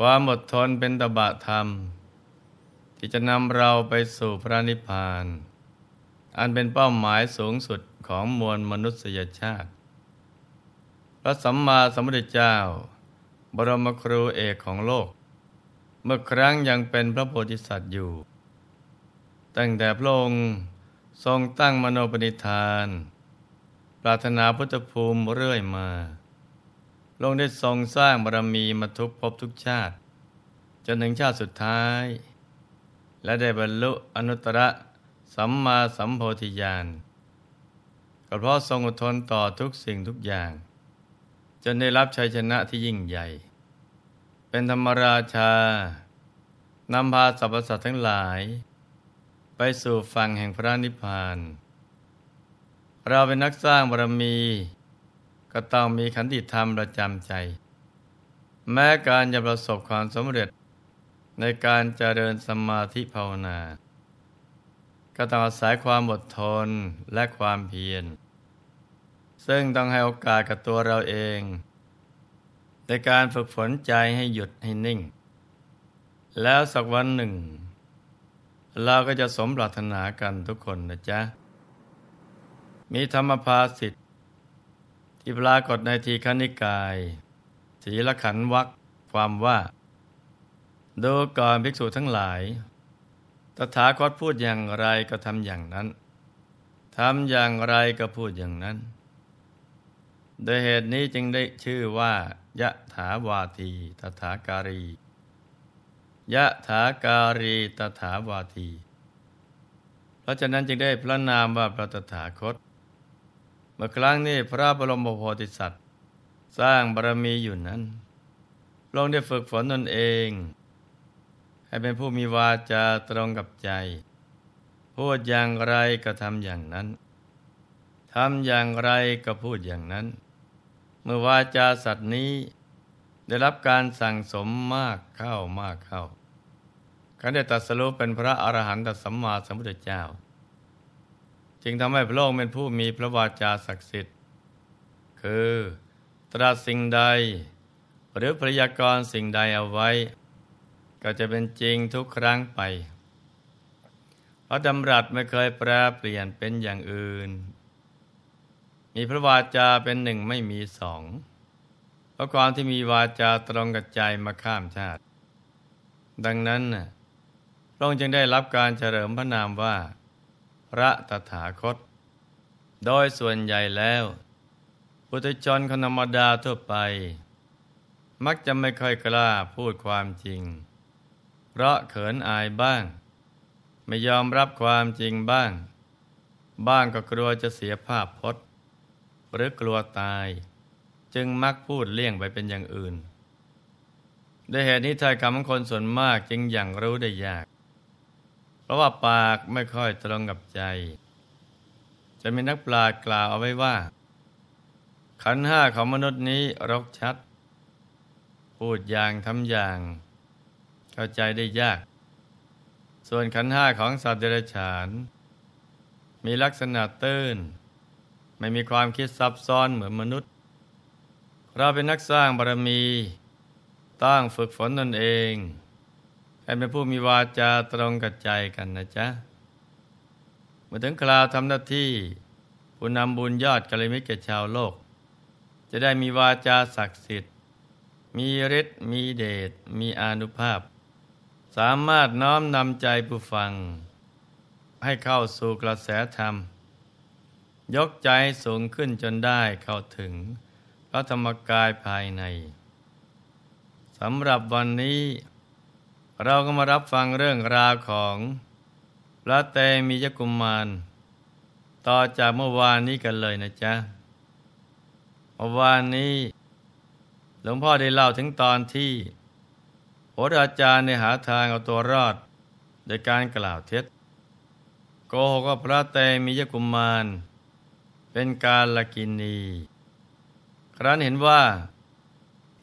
ความอดทนเป็นตบะธรรม ที่จะนำเราไปสู่พระนิพพาน อันเป็นเป้าหมายสูงสุดของมวลมนุษยชาติ พระสัมมาสัมพุทธเจ้า บรมครูเอกของโลก เมื่อครั้งยังเป็นพระโพธิสัตว์อยู่ ตั้งแต่พระองค์ทรงตั้งมโนปณิธาน ปรารถนาพุทธภูมิเรื่อยมา ลงได้ทรงสร้างบารมีมาทุกภพทุกชาติ จนถึงชาติสุดท้าย และได้บรรลุอนุตตรสัมมาสัมโพธิญาณก็เพราะทรงอดทนต่อทุกสิ่งทุกอย่าง จนได้รับชัยชนะที่ยิ่งใหญ่ เป็นธรรมราชานำพาสรรพสัตว์ทั้งหลาย ไปสู่ฝั่งแห่งพระนิพพาน เราเป็นนักสร้างบารมี ก็ต้องมีขันติธรรมประจำใจ แม้การจะประสบความสำเร็จในการเจริญสมาธิภาวนา ก็ต้องอาศัยความอดทนและความเพียร ซึ่งต้องให้โอกาสกับตัวเราเอง ในการฝึกฝนใจให้หยุดให้นิ่ง แล้วสักวันหนึ่ง เราก็จะสมปรารถนากันทุกคนนะจ๊ะ มีธรรมภาสิทธิ ที่ปรากฏในทีฆนิกายสีลขันวักความว่าดูก่อนภิกษุทั้งหลาย ตถาคตพูดอย่างไรก็ทำอย่างนั้นทำอย่างไรก็พูดอย่างนั้น โดยเหตุนี้จึงได้ชื่อว่ายะถาวาทีตถาการียะถาการีตถาวาที เพราะฉะนั้นจึงได้พระนามว่าพระตถาคต เมื่อครั้งนี้พระบรมโพธิสัตว์ สร้างบารมีอยู่นั้นพระองได้ฝึกฝนตนเอง ให้เป็นผู้มีวาจาตรงกับใจ พูดอย่างไรก็ทำอย่างนั้นทำอย่างไรก็พูดอย่างนั้น เมื่อวาจาสัตว์นี้ ได้รับการสั่งสมมากเข้ามากเข้าเขาได้ตัดสรุปเป็นพระอรหันตสัมมาสัมพุทธเจ้า จึงทำให้พระองค์เป็นผู้มีพระวาจาศักดิ์สิทธิ์ คือตรัสสิ่งใด หรือพยากรณ์สิ่งใดเอาไว้ ก็จะเป็นจริงทุกครั้งไปเพราะดำรัสไม่เคยแปรเปลี่ยนเป็นอย่างอื่น มีพระวาจาเป็นหนึ่งไม่มีสองเพราะความที่มีวาจาตรงกับใจมาข้ามชาติ ดังนั้นพระองค์จึงได้รับการเฉลิมพระนามว่า พระตถาคต โดยส่วนใหญ่แล้วปุถุชนคนธรรมดาทั่วไป มักจะไม่ค่อยกล้าพูดความจริง เพราะเขินอายบ้าง ไม่ยอมรับความจริงบ้าง บ้างก็กลัวจะเสียภาพพจน์ หรือกลัวตาย จึงมักพูดเลี่ยงไปเป็นอย่างอื่นด้วยเหตุนี้ทายคำของคนส่วนมากจึงอย่างรู้ได้ยาก เพราะว่าปากไม่ค่อยตรงกับใจ จะมีนักปราชญ์กล่าวเอาไว้ว่า ขันห้าของมนุษย์นี้รกชัด พูดอย่างทำอย่าง เข้าใจได้ยาก ส่วนขันห้าของสัตว์เดรัจฉาน มีลักษณะตื้น ไม่มีความคิดซับซ้อนเหมือนมนุษย์ เราเป็นนักสร้างบารมีต้องฝึกฝนตนเอง ให้เป็นผู้มีวาจาตรงกับใจกันนะจ๊ะ เมื่อถึงคราวทำหน้าที่ผู้นำบุญยอดกลิมิตแก่ชาวโลก จะได้มีวาจาศักดิ์สิทธิ์ มีฤทธิ์มีเดชมีอนุภาพ สามารถน้อมนำใจผู้ฟัง ให้เข้าสู่กระแสธรรม ยกใจสูงขึ้นจนได้เข้าถึงพระธรรมกายภายในสำหรับวันนี้ เราก็มารับฟังเรื่องราวของพระเตมียกุมมารต่อจากเมื่อวานนี้กันเลยนะจ๊ะเมื่อวานนี้ หลวงพ่อได้เล่าถึงตอนที่โหราจารย์ในหาทางเอาตัวรอด โดยการกล่าวเท็จโกหกว่าพระเตมียกุมมาร เป็นการละกินี ครั้นเห็นว่า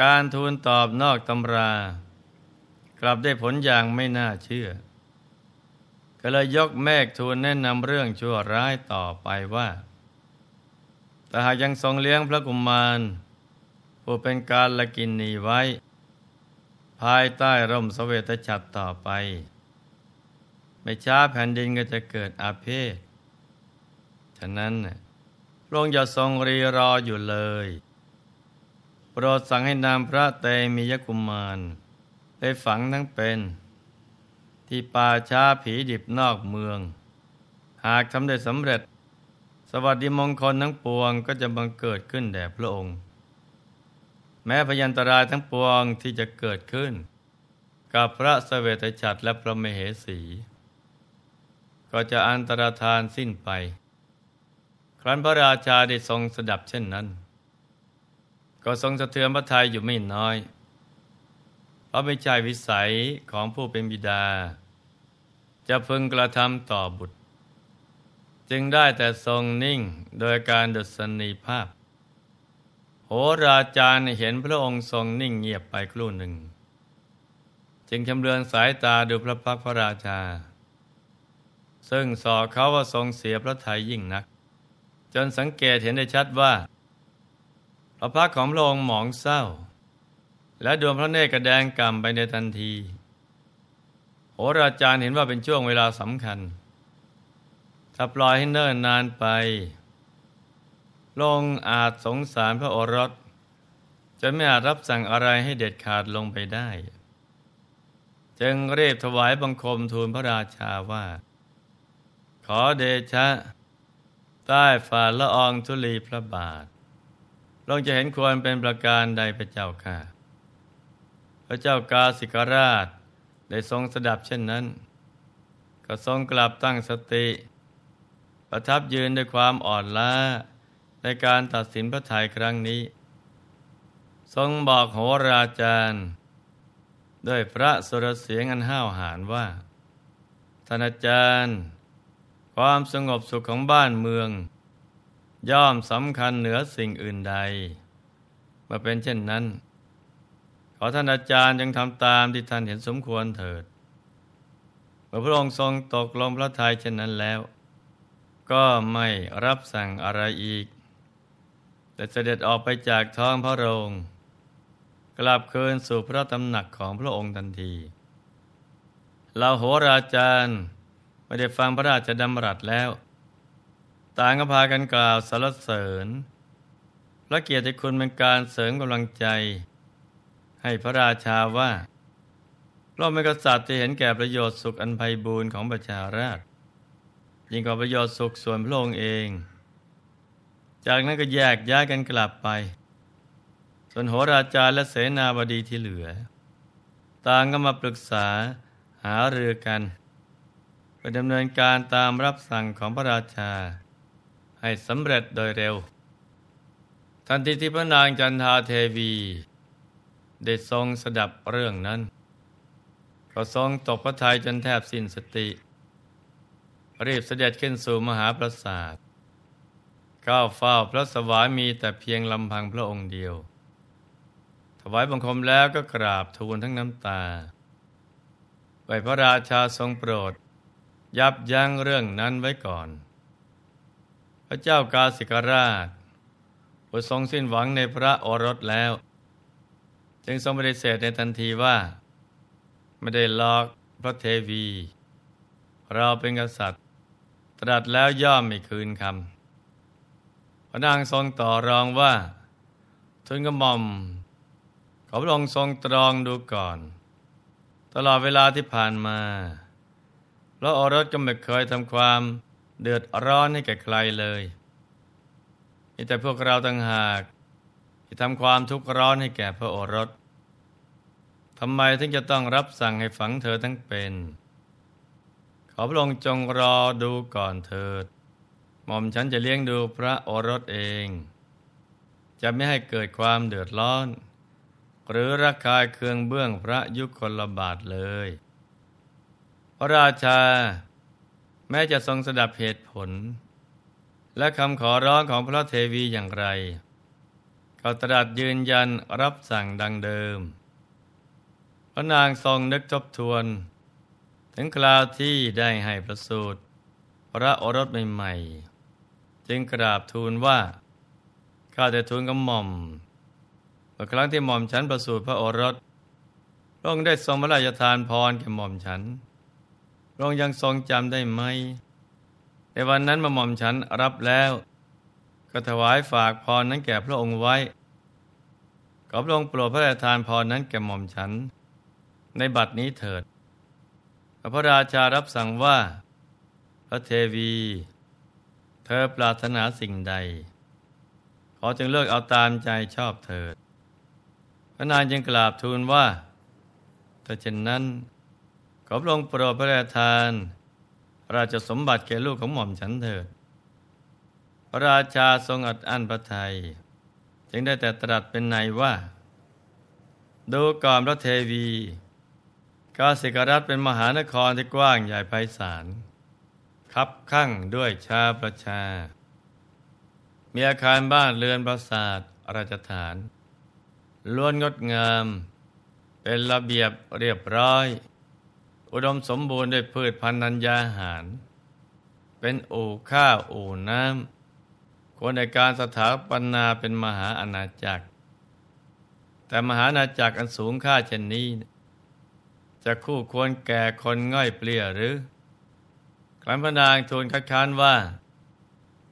การทูลตอบนอกตำรา กลับได้ผลอย่างไม่น่าเชื่อ ก็เลยยกแมกทูลแนะนำเรื่องชั่วร้ายต่อไปว่า แต่หากยังทรงเลี้ยงพระกุมารผู้เป็นการละกินนีไว้ ภายใต้ร่มสเวตฉัตรต่อไป ไม่ช้าแผ่นดินก็จะเกิดอาเพศฉะนั้นพระองค์อย่าทรงรีรออยู่เลย โปรดสั่งให้นำพระเตมียกุมาร ไปฝังทั้งเป็น ที่ป่าช้าผีดิบนอกเมือง หากทำได้สำเร็จ สวัสดิมงคลทั้งปวงก็จะบังเกิดขึ้นแด่พระองค์ แม้พยันตรายทั้งปวงที่จะเกิดขึ้น กับพระสเวตฉัตรและพระมเหสี ก็จะอันตรธานสิ้นไป ครั้นพระราชาได้ทรงสดับเช่นนั้น ก็ทรงสะเทือนพระทัยอยู่ไม่น้อย เพราะไม่ใช่วิสัยของผู้เป็นบิดา จะพึงกระทำต่อบุตร จึงได้แต่ทรงนิ่งโดยการดุษณีภาพ โหราจารย์เห็นพระองค์ทรงนิ่งเงียบไปครู่หนึ่ง จึงชำเลืองสายตาดูพระพักพระราชา ซึ่งสอเขาว่าทรงเสียพระทัยยิ่งนัก จนสังเกตเห็นได้ชัดว่าพระพักของพระองค์หมองเศร้า และดวงพระเนตรกระแดงกำไปในทันทีโหราจารย์เห็นว่าเป็นช่วงเวลาสำคัญ ถ้าปล่อยให้เนิ่นนานไป ลงอาจสงสารพระโอรสจะไม่อาจรับสั่งอะไรให้เด็ดขาดลงไปได้ จึงเรียบถวายบังคมทูลพระราชาว่า ขอเดชะ ใต้ฝ่าละอองธุลีพระบาทลงจะเห็นควรเป็นประการใดพระเจ้าค่ะ พระเจ้ากาสิกราชได้ทรงสดับเช่นนั้น ก็ทรงกลับตั้งสติ ประทับยืนด้วยความอ่อนล้าในการตัดสินพระทัยครั้งนี้ ทรงบอกโหราจารย์ด้วยพระสุรเสียงอันห้าวหาญว่าท่านอาจารย์ ความสงบสุขของบ้านเมือง ย่อมสำคัญเหนือสิ่งอื่นใดมื่อเป็นเช่นนั้น ขอท่านอาจารย์ยังทำตามที่ท่านเห็นสมควรเถิด เมื่อพระองค์ทรงตกลงพระทัยเช่นนั้นแล้ว ก็ไม่รับสั่งอะไรอีก แต่เสด็จออกไปจากท้องพระโรงกลับคืนสู่พระตำหนักของพระองค์ทันทีเราโหราจารย์ไม่ได้ฟังพระราชดำรัสแล้ว ต่างก็พากันกล่าวสรรเสริญ พระเกียรติคุณเป็นการเสริมกำลังใจ ให้พระราชาว่าเราเป็นกษัตริย์ที่เห็นแก่ประโยชน์สุขอันไพบูรณ์ของประชาราษยิ่งกว่าประโยชน์สุขส่วนพระองค์เอง จากนั้นก็แยกย้ายกันกลับไป ส่วนโหราจารและเสนาบดีที่เหลือ ต่างก็มาปรึกษาหาเรือกันไปดำเนินการตามรับสั่งของพระราชา ให้สำเร็จโดยเร็ว ทันทีที่พระนางจันทาเทวี ได้ทรงสดับเรื่องนั้นก็ทรงตกพระทัยจนแทบสิ้นสติ รีบเสด็จขึ้นสู่มหาปราสาทก้าวเฝ้าพระสวามีแต่เพียงลำพังพระองค์เดียว ถวายบังคมแล้วก็กราบทูลทั้งน้ำตาไปพระราชาทรงโปรด ยับยั้งเรื่องนั้นไว้ก่อน พระเจ้ากาสิกราชผู้ทรงสิ้นหวังในพระโอรสแล้ว จึงทรงปฏิเสธในทันทีว่า ไม่ได้ลอกพระเทวี เราเป็นกษัตริย์ ตรัสแล้วย่อมไม่คืนคำพระนางทรงต่อรองว่าทูลกระหม่อม ขอพระองค์ทรงตรองดูก่อน ตลอดเวลาที่ผ่านมาพระโอรสก็ไม่เคยทำความเดือดร้อนให้แก่ใครเลยมีแต่พวกเราต่างหาก ที่ทำความทุกข์ร้อนให้แก่พระโอรสทำไมถึงจะต้องรับสั่งให้ฝังเธอทั้งเป็น ขอพระองค์จงรอดูก่อนเถิดหม่อมฉันจะเลี้ยงดูพระโอรสเอง จะไม่ให้เกิดความเดือดร้อน หรือระคายเคืองเบื้องพระยุคลบาทเลย พระราชา แม้จะทรงสดับเหตุผล และคำขอร้องของพระเทวีอย่างไร ก็ตรัสยืนยันรับสั่งดังเดิม พระนางทรงนึกทบทวน ถึงคราวที่ได้ให้ประสูติพระโอรสใหม่ๆ จึงกราบทูลว่า ข้าแต่ทูลกับหม่อมเมื่อครั้งที่หม่อมฉันประสูติพระโอรสพระองค์ได้ทรงพระราชทานพรแก่หม่อมฉันพระองค์ยังทรงจำได้ไหมในวันนั้นมาหม่อมฉันรับแล้ว ก็ถวายฝากพรนั้นแก่พระองค์ไว้ขอพระองค์โปรดพระราชทานพรนั้นแก่หม่อมฉัน ในบัดนี้เถิด พระราชารับสั่งว่า พระเทวี เธอปรารถนาสิ่งใด ขอจึงเลือกเอาตามใจชอบเถิด พระนางจึงกราบทูลว่าถ้าเช่นนั้น ขอพระองค์โปรดพระราชทาน ราชสมบัติแก่ลูกของหม่อมฉันเถิด ระราชาทรงอัดอั้นพระทัยจึงได้แต่ตรัสเป็นในว่า ดูก่อนพระเทวีกาสิกรัฐเป็นมหานครที่กว้างใหญ่ไพศาลคับข้างด้วยชาประชา มีอาคารบ้านเรือนปราสาทราชฐานล้วนงดงาม เป็นระเบียบเรียบร้อย อุดมสมบูรณ์ด้วยพืชพันธุ์นัญญาหาร เป็นอู่ข้าวอู่น้ำ ควรในการสถาปนาเป็นมหาอาณาจักร แต่มหาอาณาจักรอันสูงค่าเช่นนี้ จะคู่ควรแก่คนง่อยเปลี่ยหรือครั้นพระนางทูลคัดค้านว่า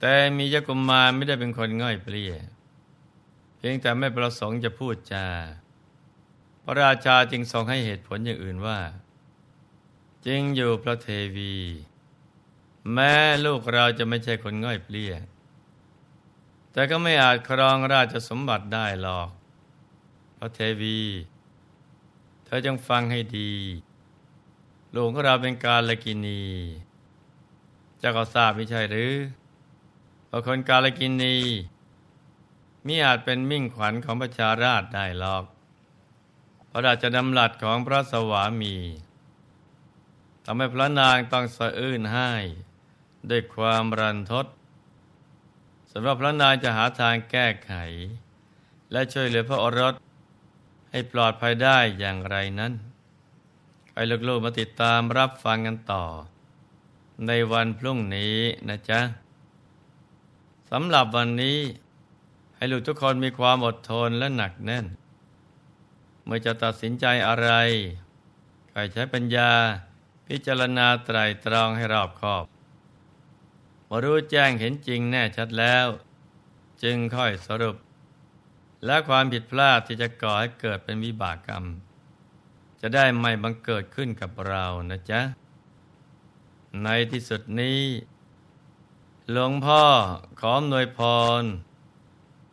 แต่มียกุมมารไม่ได้เป็นคนง่อยเปลี่ย เพียงแต่ไม่ประสงค์จะพูดจา พระราชาจึงทรงให้เหตุผลอย่างอื่นว่าจริงอยู่พระเทวี แม้ลูกเราจะไม่ใช่คนง่อยเปลี่ย แต่ก็ไม่อาจครองราชสมบัติได้หรอก พระเทวี เธอจงฟังให้ดี หลูกของเราเป็นกาลกินีจ้าก็ทราบไม่ใช่หรือว่าคนกาลกินีมิอาจเป็นมิ่งขวัญของประชาราชได้หรอก พระราชดำรัสของพระสวามีทำให้พระนางต้องสะอื้นให้ด้วยความรันทดำหรับพระนางจะหาทางแก้ไข และช่วยเหลือพระโอรสให้ปลอดภัยได้อย่างไรนั้นให้ลูกๆมาติดตามรับฟังกันต่อ ในวันพรุ่งนี้นะจ๊ะสำหรับวันนี้ ให้ลูกทุกคนมีความอดทนและหนักแน่น เมื่อจะตัดสินใจอะไรใครใช้ปัญญาพิจารณาไตรตรองให้รอบคอบ มารู้แจ้งเห็นจริงแน่ชัดแล้ว จึงค่อยสรุป และความผิดพลาดที่จะก่อให้เกิดเป็นวิบากกรรม จะได้ไม่บังเกิดขึ้นกับเรานะจ๊ะ ในที่สุดนี้ หลวงพ่อขออำนวยพร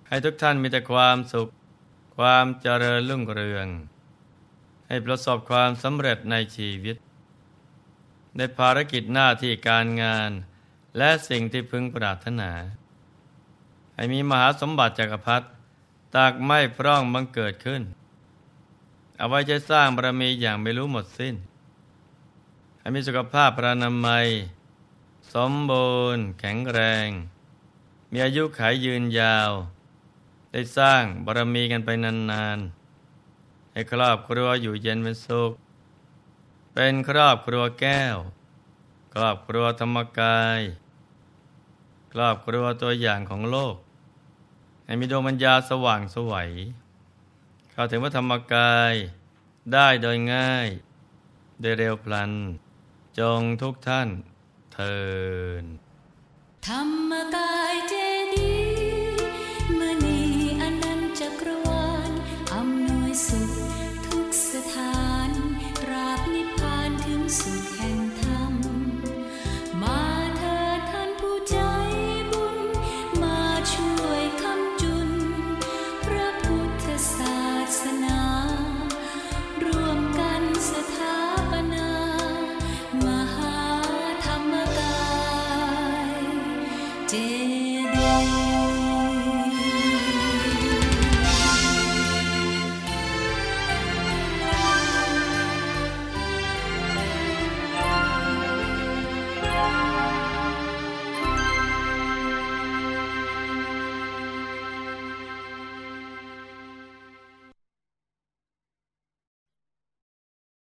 ให้ทุกท่านมีแต่ความสุข ความเจริญรุ่งเรือง ให้ประสบความสำเร็จในชีวิต ในภารกิจหน้าที่การงาน และสิ่งที่พึงปรารถนา ให้มีมหาสมบัติจักรพรรดิตากไม่พร่องบังเกิดขึ้น เอาไว้จะสร้างบารมีอย่างไม่รู้หมดสิ้น ให้มีสุขภาพพระนามัย สมบูรณ์แข็งแรง มีอายุขัยยืนยาว ได้สร้างบารมีกันไปนานๆ ให้ครอบครัวอยู่เย็นเป็นสุข เป็นครอบครัวแก้ว ครอบครัวธรรมกาย ครอบครัวตัวอย่างของโลก ให้มีดวงปัญญาสว่างสวัยเข้าถึงพรฏธรรมกายได้โดยง่าย โดยเร็วพลัน จงทุกท่านเทินธรรมกายเจดีมณีอนันจักรวาลอำนวยสุขทุกสถานราบนิพพานถึงสุขแห่ง